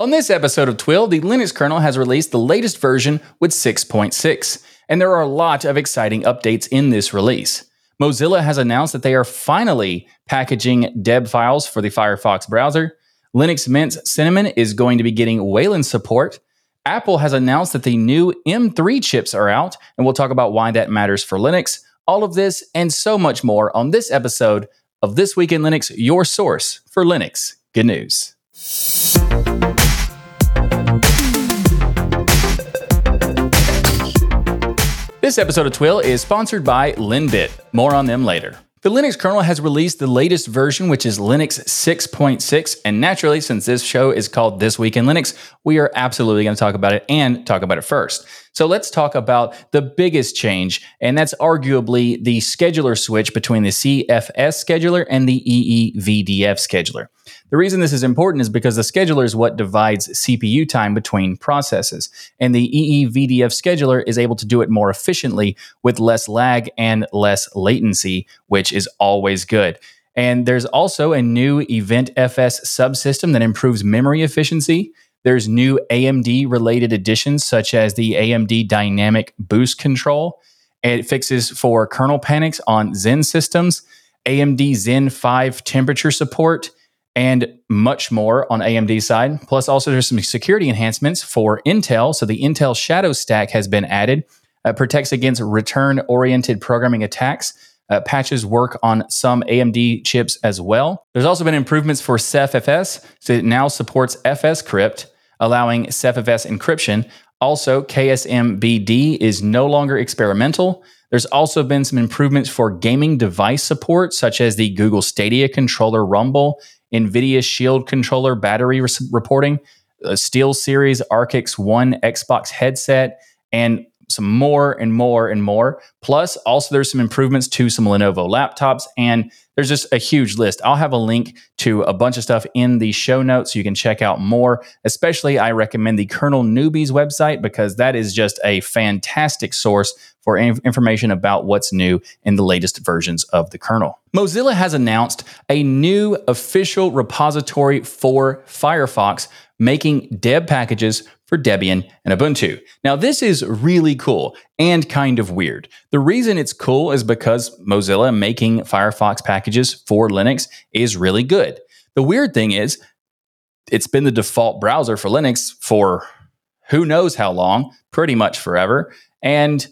On this episode of TWIL, the Linux kernel has released the latest version with 6.6, and there are a lot of exciting updates in this release. Mozilla has announced that they are finally packaging deb files for the Firefox browser. Linux Mint's Cinnamon is going to be getting Wayland support. Apple has announced that the new M3 chips are out, and we'll talk about why that matters for Linux. All of this and so much more on this episode of This Week in Linux, your source for Linux. Good news. This episode of TWIL is sponsored by Linbit. More on them later. The Linux kernel has released the latest version, which is Linux 6.6. And naturally, since this show is called This Week in Linux, we are absolutely going to talk about it and talk about it first. So let's talk about the biggest change, and that's arguably the scheduler switch between the CFS scheduler and the EEVDF scheduler. The reason this is important is because the scheduler is what divides CPU time between processes, and the EEVDF scheduler is able to do it more efficiently with less lag and less latency, which is always good. And there's also a new EventFS subsystem that improves memory efficiency. There's new AMD related additions, such as the AMD Dynamic Boost Control. It fixes for kernel panics on Zen systems, AMD Zen 5 temperature support, and much more on AMD side. Plus, also there's some security enhancements for Intel. So the Intel Shadow Stack has been added. Uh, protects against return-oriented programming attacks. Uh, patches work on some AMD chips as well. There's also been improvements for CephFS, so it now supports fscrypt, allowing CephFS encryption. Also, KSMBD is no longer experimental. There's also been some improvements for gaming device support, such as the Google Stadia controller Rumble, NVIDIA Shield controller battery re- reporting, Steel Series Arctis One Xbox headset, and some more and more and more. Plus, also there's some improvements to some Lenovo laptops, and there's just a huge list. I'll have a link to a bunch of stuff in the show notes so you can check out more. Especially, I recommend the Kernel Newbies website because that is just a fantastic source for information about what's new in the latest versions of the kernel. Mozilla has announced a new official repository for Firefox making deb packages for Debian and Ubuntu. Now, this is really cool and kind of weird. The reason it's cool is because Mozilla making Firefox packages for Linux is really good. The weird thing is, it's been the default browser for Linux for who knows how long, pretty much forever. And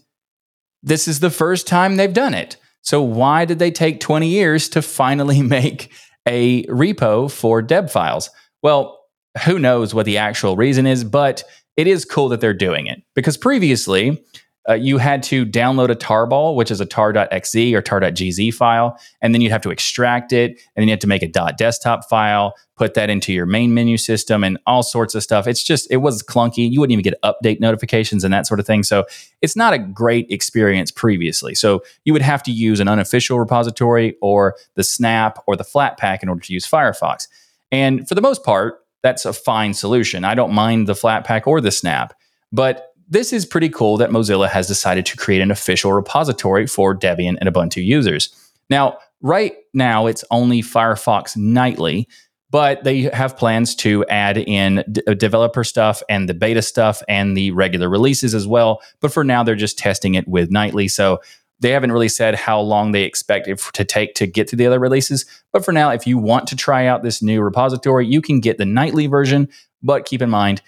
this is the first time they've done it. So, why did they take 20 years to finally make a repo for deb files? Well, who knows what the actual reason is, but it is cool that they're doing it because previously uh, you had to download a tarball, which is a tar.xz or tar.gz file, and then you'd have to extract it, and then you have to make a .desktop file, put that into your main menu system, and all sorts of stuff. It's just it was clunky. You wouldn't even get update notifications and that sort of thing. So it's not a great experience previously. So you would have to use an unofficial repository or the Snap or the Flatpak in order to use Firefox. And for the most part, that's a fine solution. I don't mind the Flatpak or the Snap, but this is pretty cool that Mozilla has decided to create an official repository for Debian and Ubuntu users. Now, right now, it's only Firefox nightly, but they have plans to add in d- uh, developer stuff and the beta stuff and the regular releases as well. But for now, they're just testing it with nightly. So they haven't really said how long they expect it to take to get to the other releases. But for now, if you want to try out this new repository, you can get the nightly version. But keep in mind,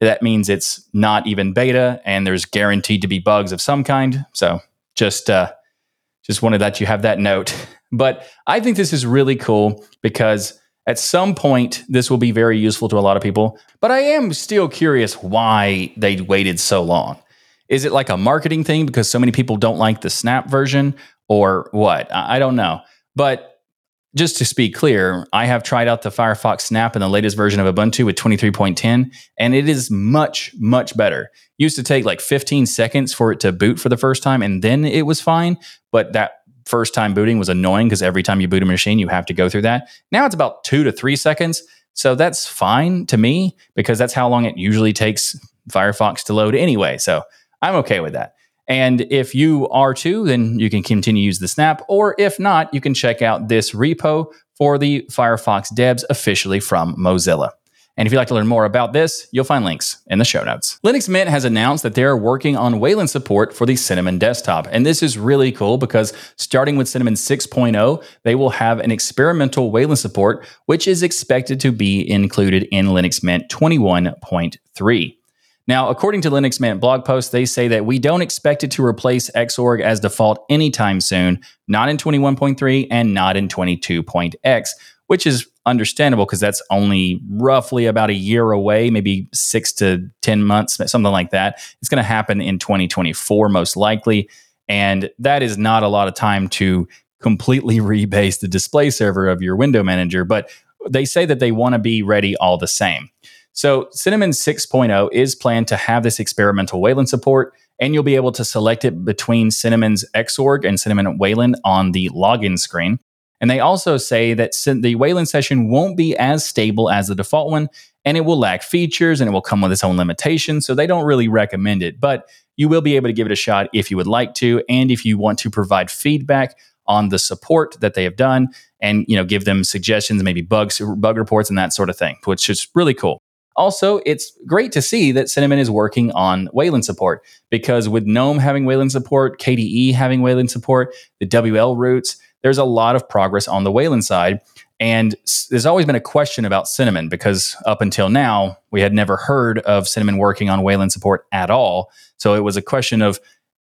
that means it's not even beta and there's guaranteed to be bugs of some kind. So just, uh, just wanted that you have that note. But I think this is really cool because at some point this will be very useful to a lot of people. But I am still curious why they waited so long. Is it like a marketing thing because so many people don't like the Snap version or what? I don't know. But just to be clear, I have tried out the Firefox Snap in the latest version of Ubuntu with 23.10, and it is much, much better. Used to take like 15 seconds for it to boot for the first time, and then it was fine. But that first time booting was annoying because every time you boot a machine, you have to go through that. Now it's about two to three seconds. So that's fine to me because that's how long it usually takes Firefox to load anyway. So I'm okay with that. And if you are too, then you can continue to use the snap. Or if not, you can check out this repo for the Firefox Debs officially from Mozilla. And if you'd like to learn more about this, you'll find links in the show notes. Linux Mint has announced that they are working on Wayland support for the Cinnamon desktop. And this is really cool because starting with Cinnamon 6.0, they will have an experimental Wayland support, which is expected to be included in Linux Mint 21.3. Now, according to Linux Mint blog post, they say that we don't expect it to replace Xorg as default anytime soon, not in 21.3 and not in 22.x, which is understandable because that's only roughly about a year away, maybe six to 10 months, something like that. It's going to happen in 2024, most likely. And that is not a lot of time to completely rebase the display server of your window manager, but they say that they want to be ready all the same. So Cinnamon 6.0 is planned to have this experimental Wayland support, and you'll be able to select it between Cinnamon's Xorg and Cinnamon Wayland on the login screen. And they also say that the Wayland session won't be as stable as the default one, and it will lack features and it will come with its own limitations. So they don't really recommend it, but you will be able to give it a shot if you would like to, and if you want to provide feedback on the support that they have done, and you know give them suggestions, maybe bugs, bug reports, and that sort of thing, which is really cool. Also, it's great to see that Cinnamon is working on Wayland support because with GNOME having Wayland support, KDE having Wayland support, the wlroots, there's a lot of progress on the Wayland side. And there's always been a question about Cinnamon because up until now, we had never heard of Cinnamon working on Wayland support at all. So it was a question of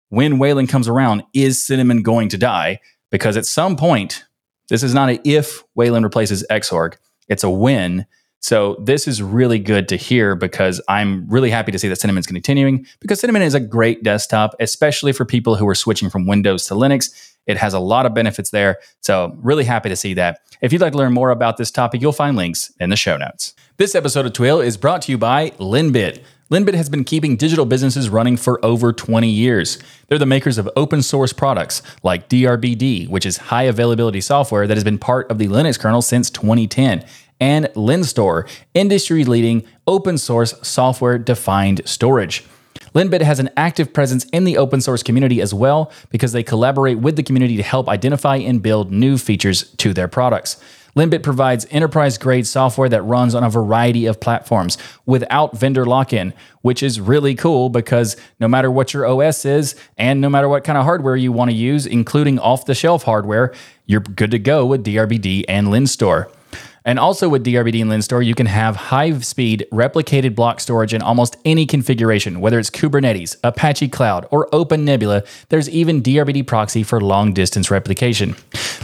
when Wayland comes around, is Cinnamon going to die? Because at some point, this is not a if Wayland replaces Xorg, it's a when so this is really good to hear because I'm really happy to see that Cinnamon's continuing because Cinnamon is a great desktop, especially for people who are switching from Windows to Linux. It has a lot of benefits there. So really happy to see that. If you'd like to learn more about this topic, you'll find links in the show notes. This episode of TWIL is brought to you by Linbit. Linbit has been keeping digital businesses running for over 20 years. They're the makers of open source products like DRBD, which is high availability software that has been part of the Linux kernel since 2010 and LINSTOR, industry leading open source software defined storage. Linbit has an active presence in the open source community as well because they collaborate with the community to help identify and build new features to their products. Linbit provides enterprise grade software that runs on a variety of platforms without vendor lock in, which is really cool because no matter what your OS is and no matter what kind of hardware you want to use, including off the shelf hardware, you're good to go with DRBD and LINSTOR. And also with DRBD and LINSTOR, you can have high speed replicated block storage in almost any configuration, whether it's Kubernetes, Apache Cloud, or OpenNebula. There's even DRBD proxy for long distance replication.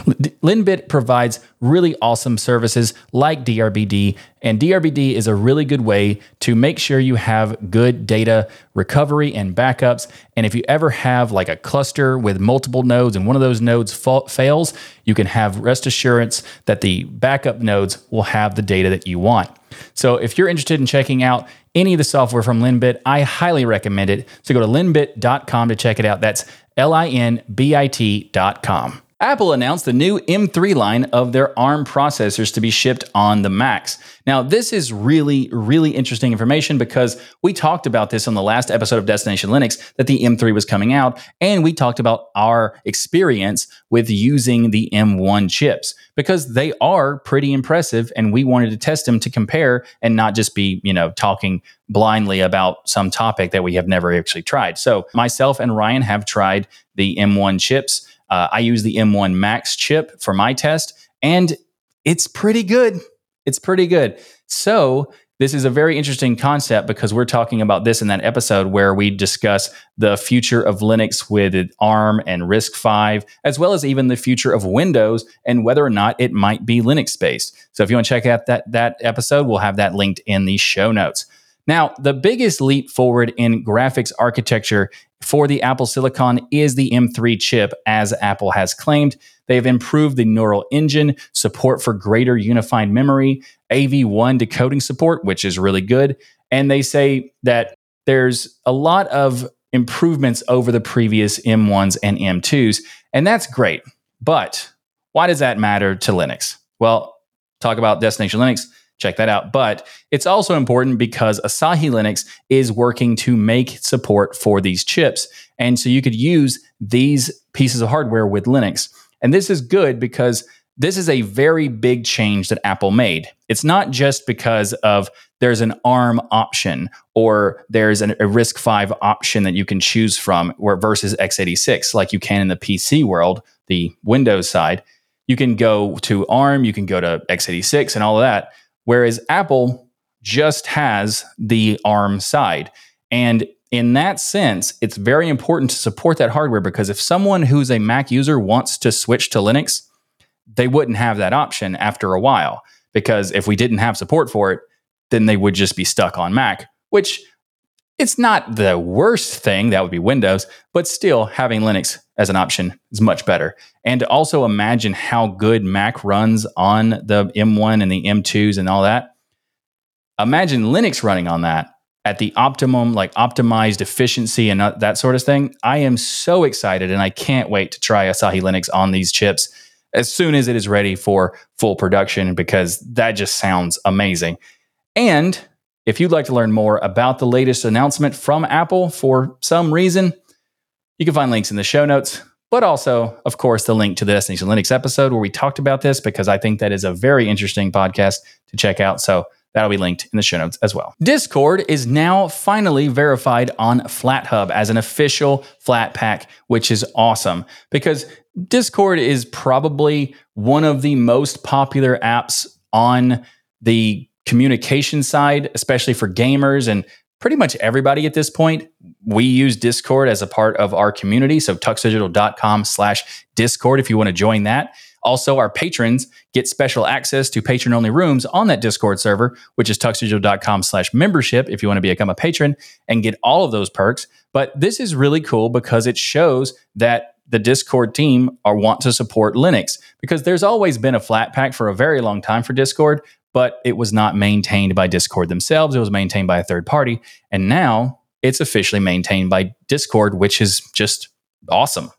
Linbit provides really awesome services like DRBD, and DRBD is a really good way to make sure you have good data recovery and backups. And if you ever have like a cluster with multiple nodes and one of those nodes fa- fails, you can have rest assurance that the backup nodes will have the data that you want. So if you're interested in checking out any of the software from Linbit, I highly recommend it. So go to linbit.com to check it out. That's L I N B I T.com. Apple announced the new M3 line of their ARM processors to be shipped on the Macs. Now, this is really, really interesting information because we talked about this on the last episode of Destination Linux that the M3 was coming out, and we talked about our experience with using the M1 chips because they are pretty impressive, and we wanted to test them to compare and not just be, you know, talking blindly about some topic that we have never actually tried. So, myself and Ryan have tried the M1 chips. Uh, I use the M1 Max chip for my test, and it's pretty good. It's pretty good. So, this is a very interesting concept because we're talking about this in that episode where we discuss the future of Linux with ARM and RISC-V, as well as even the future of Windows and whether or not it might be Linux based. So if you want to check out that, that episode, we'll have that linked in the show notes. Now, the biggest leap forward in graphics architecture for the Apple Silicon is the M3 chip, as Apple has claimed. They've improved the neural engine, support for greater unified memory, AV1 decoding support, which is really good. And they say that there's a lot of improvements over the previous M1s and M2s, and that's great. But why does that matter to Linux? Well, talk about Destination Linux check that out. But it's also important because Asahi Linux is working to make support for these chips. And so you could use these pieces of hardware with Linux. And this is good because this is a very big change that Apple made. It's not just because of there's an ARM option or there's an, a RISC-V option that you can choose from where versus x86 like you can in the PC world, the Windows side. You can go to ARM, you can go to x86 and all of that. Whereas Apple just has the ARM side. And in that sense, it's very important to support that hardware because if someone who's a Mac user wants to switch to Linux, they wouldn't have that option after a while. Because if we didn't have support for it, then they would just be stuck on Mac, which it's not the worst thing. That would be Windows, but still having Linux as an option is much better. And to also imagine how good Mac runs on the M1 and the M2s and all that. Imagine Linux running on that at the optimum, like optimized efficiency and uh, that sort of thing. I am so excited and I can't wait to try Asahi Linux on these chips as soon as it is ready for full production because that just sounds amazing. And if you'd like to learn more about the latest announcement from Apple for some reason, you can find links in the show notes, but also, of course, the link to the Destination Linux episode where we talked about this because I think that is a very interesting podcast to check out. So that'll be linked in the show notes as well. Discord is now finally verified on FlatHub as an official Flatpak, which is awesome because Discord is probably one of the most popular apps on the communication side, especially for gamers and pretty much everybody at this point. We use Discord as a part of our community. So tuxdigital.com slash Discord if you want to join that. Also, our patrons get special access to patron only rooms on that Discord server, which is tuxdigital.com slash membership if you want to become a patron and get all of those perks. But this is really cool because it shows that the Discord team are want to support Linux because there's always been a Flatpak for a very long time for Discord, but it was not maintained by Discord themselves. It was maintained by a third party. And now it's officially maintained by Discord, which is just awesome.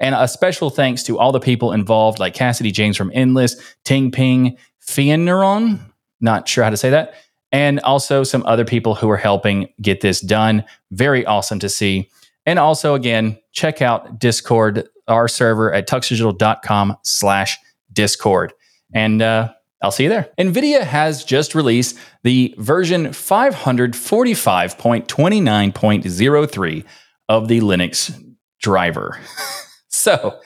And a special thanks to all the people involved, like Cassidy James from Endless, Ting Ping, Fianeron, not sure how to say that, and also some other people who are helping get this done. Very awesome to see. And also, again, check out Discord, our server at tuxdigital.com slash Discord. And uh, I'll see you there. NVIDIA has just released the version 545.29.03 of the Linux driver. so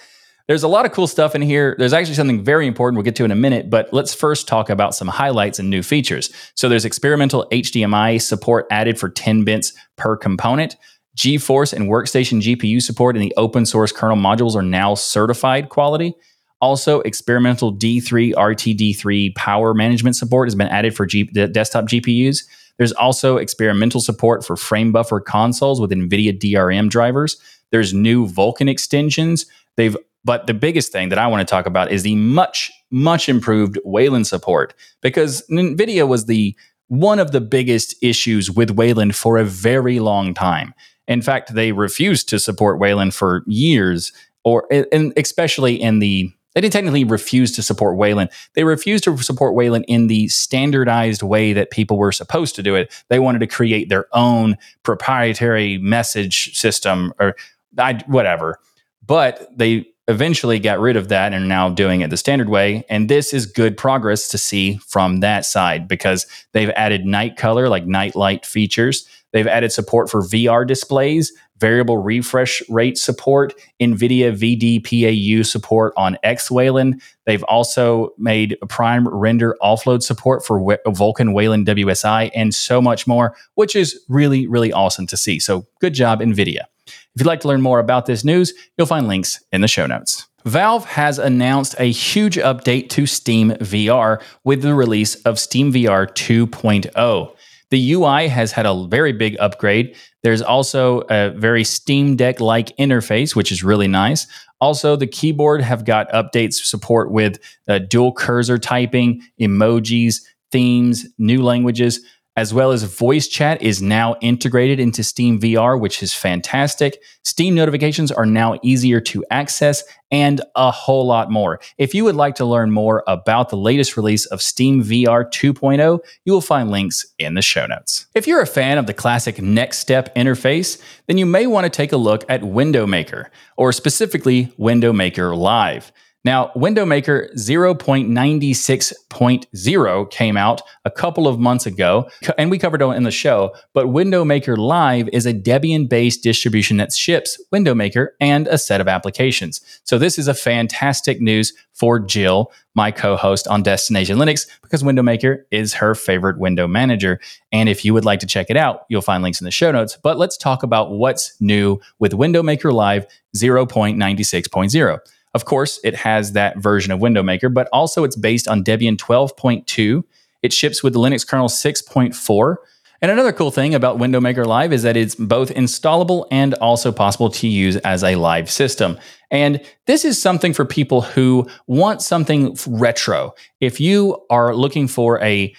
there's a lot of cool stuff in here. There's actually something very important we'll get to in a minute, but let's first talk about some highlights and new features. So there's experimental HDMI support added for 10 bits per component. GeForce and Workstation GPU support in the open source kernel modules are now certified quality. Also, experimental D3 RTD3 power management support has been added for desktop GPUs. There's also experimental support for frame buffer consoles with NVIDIA DRM drivers. There's new Vulkan extensions. They've but the biggest thing that I want to talk about is the much, much improved Wayland support because NVIDIA was the one of the biggest issues with Wayland for a very long time. In fact, they refused to support Wayland for years, or and especially in the they didn't technically refuse to support Wayland. They refused to support Wayland in the standardized way that people were supposed to do it. They wanted to create their own proprietary message system or I, whatever. But they eventually got rid of that and are now doing it the standard way. And this is good progress to see from that side because they've added night color, like night light features. They've added support for VR displays, variable refresh rate support, NVIDIA VDPAU support on X Wayland. They've also made prime render offload support for Vulkan Wayland WSI and so much more, which is really, really awesome to see. So good job, NVIDIA. If you'd like to learn more about this news, you'll find links in the show notes. Valve has announced a huge update to Steam VR with the release of Steam VR 2.0. The UI has had a very big upgrade. There's also a very Steam Deck like interface, which is really nice. Also, the keyboard have got updates support with uh, dual cursor typing, emojis, themes, new languages as well as voice chat is now integrated into Steam VR, which is fantastic. Steam notifications are now easier to access and a whole lot more. If you would like to learn more about the latest release of Steam VR 2.0, you will find links in the show notes. If you're a fan of the classic NeXTSTEP interface, then you may want to take a look at Window Maker, or specifically Window Maker Live. Now, Window Maker 0.96.0 came out a couple of months ago, and we covered it in the show. But Window Maker Live is a Debian based distribution that ships Window Maker and a set of applications. So, this is a fantastic news for Jill, my co host on Destination Linux, because Window Maker is her favorite window manager. And if you would like to check it out, you'll find links in the show notes. But let's talk about what's new with Window Maker Live 0.96.0. Of course, it has that version of Window Maker, but also it's based on Debian 12.2. It ships with the Linux kernel 6.4. And another cool thing about Window Maker Live is that it's both installable and also possible to use as a live system. And this is something for people who want something retro. If you are looking for a,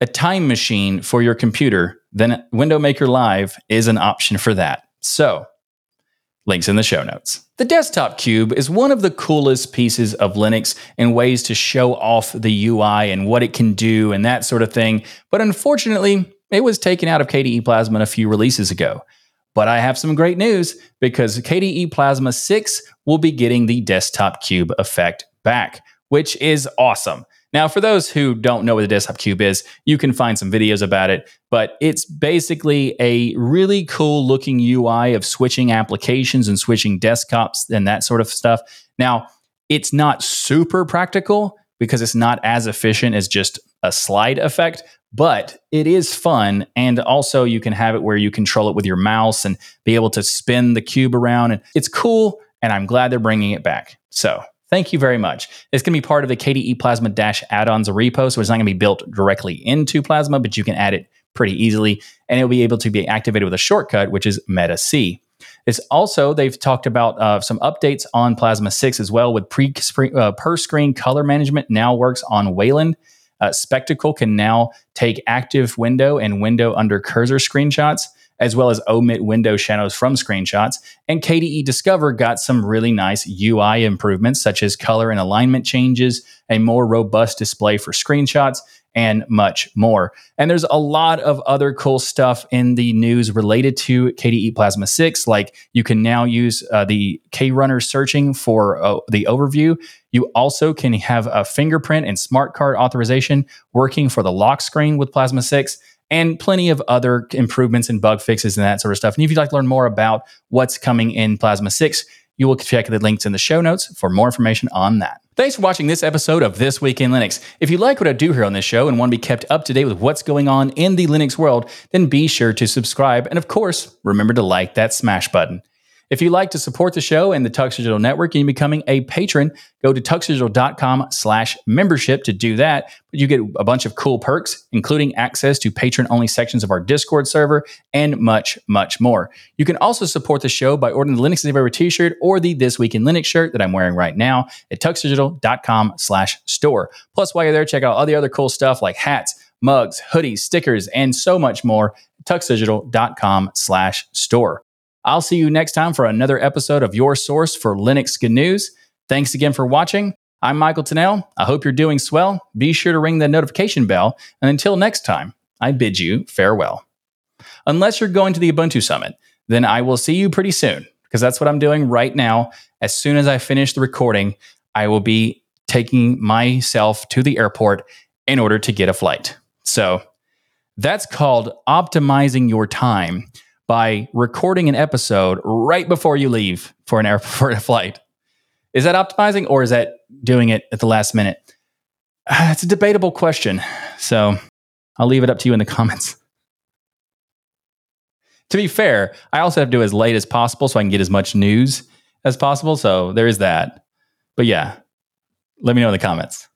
a time machine for your computer, then Window Maker Live is an option for that. So Links in the show notes. The desktop cube is one of the coolest pieces of Linux in ways to show off the UI and what it can do and that sort of thing. But unfortunately, it was taken out of KDE Plasma a few releases ago. But I have some great news because KDE Plasma 6 will be getting the desktop cube effect back, which is awesome. Now, for those who don't know what the desktop cube is, you can find some videos about it, but it's basically a really cool looking UI of switching applications and switching desktops and that sort of stuff. Now, it's not super practical because it's not as efficient as just a slide effect, but it is fun. And also, you can have it where you control it with your mouse and be able to spin the cube around. And it's cool. And I'm glad they're bringing it back. So, Thank you very much. It's going to be part of the KDE Plasma Dash add-ons repo, so it's not going to be built directly into Plasma, but you can add it pretty easily, and it'll be able to be activated with a shortcut, which is Meta C. It's also they've talked about uh, some updates on Plasma 6 as well, with pre uh, per screen color management now works on Wayland. Uh, Spectacle can now take active window and window under cursor screenshots as well as omit window shadows from screenshots. And KDE Discover got some really nice UI improvements, such as color and alignment changes, a more robust display for screenshots, and much more. And there's a lot of other cool stuff in the news related to KDE Plasma 6. Like you can now use uh, the KRunner searching for uh, the overview. You also can have a fingerprint and smart card authorization working for the lock screen with Plasma 6 and plenty of other improvements and bug fixes and that sort of stuff. And if you'd like to learn more about what's coming in Plasma 6, you will check the links in the show notes for more information on that. Thanks for watching this episode of This Week in Linux. If you like what I do here on this show and want to be kept up to date with what's going on in the Linux world, then be sure to subscribe. And of course, remember to like that smash button. If you'd like to support the show and the Tux Digital Network and becoming a patron, go to tuxdigital.com slash membership to do that. You get a bunch of cool perks, including access to patron-only sections of our Discord server and much, much more. You can also support the show by ordering the Linux Everywhere t-shirt or the This Week in Linux shirt that I'm wearing right now at tuxdigital.com slash store. Plus, while you're there, check out all the other cool stuff like hats, mugs, hoodies, stickers, and so much more tuxdigital.com slash store. I'll see you next time for another episode of your source for Linux good news. Thanks again for watching. I'm Michael Tunnell. I hope you're doing swell. Be sure to ring the notification bell. And until next time, I bid you farewell. Unless you're going to the Ubuntu Summit, then I will see you pretty soon because that's what I'm doing right now. As soon as I finish the recording, I will be taking myself to the airport in order to get a flight. So that's called optimizing your time by recording an episode right before you leave for an airport flight. Is that optimizing or is that doing it at the last minute? It's a debatable question. So I'll leave it up to you in the comments. To be fair, I also have to do as late as possible so I can get as much news as possible. So there is that. But yeah, let me know in the comments.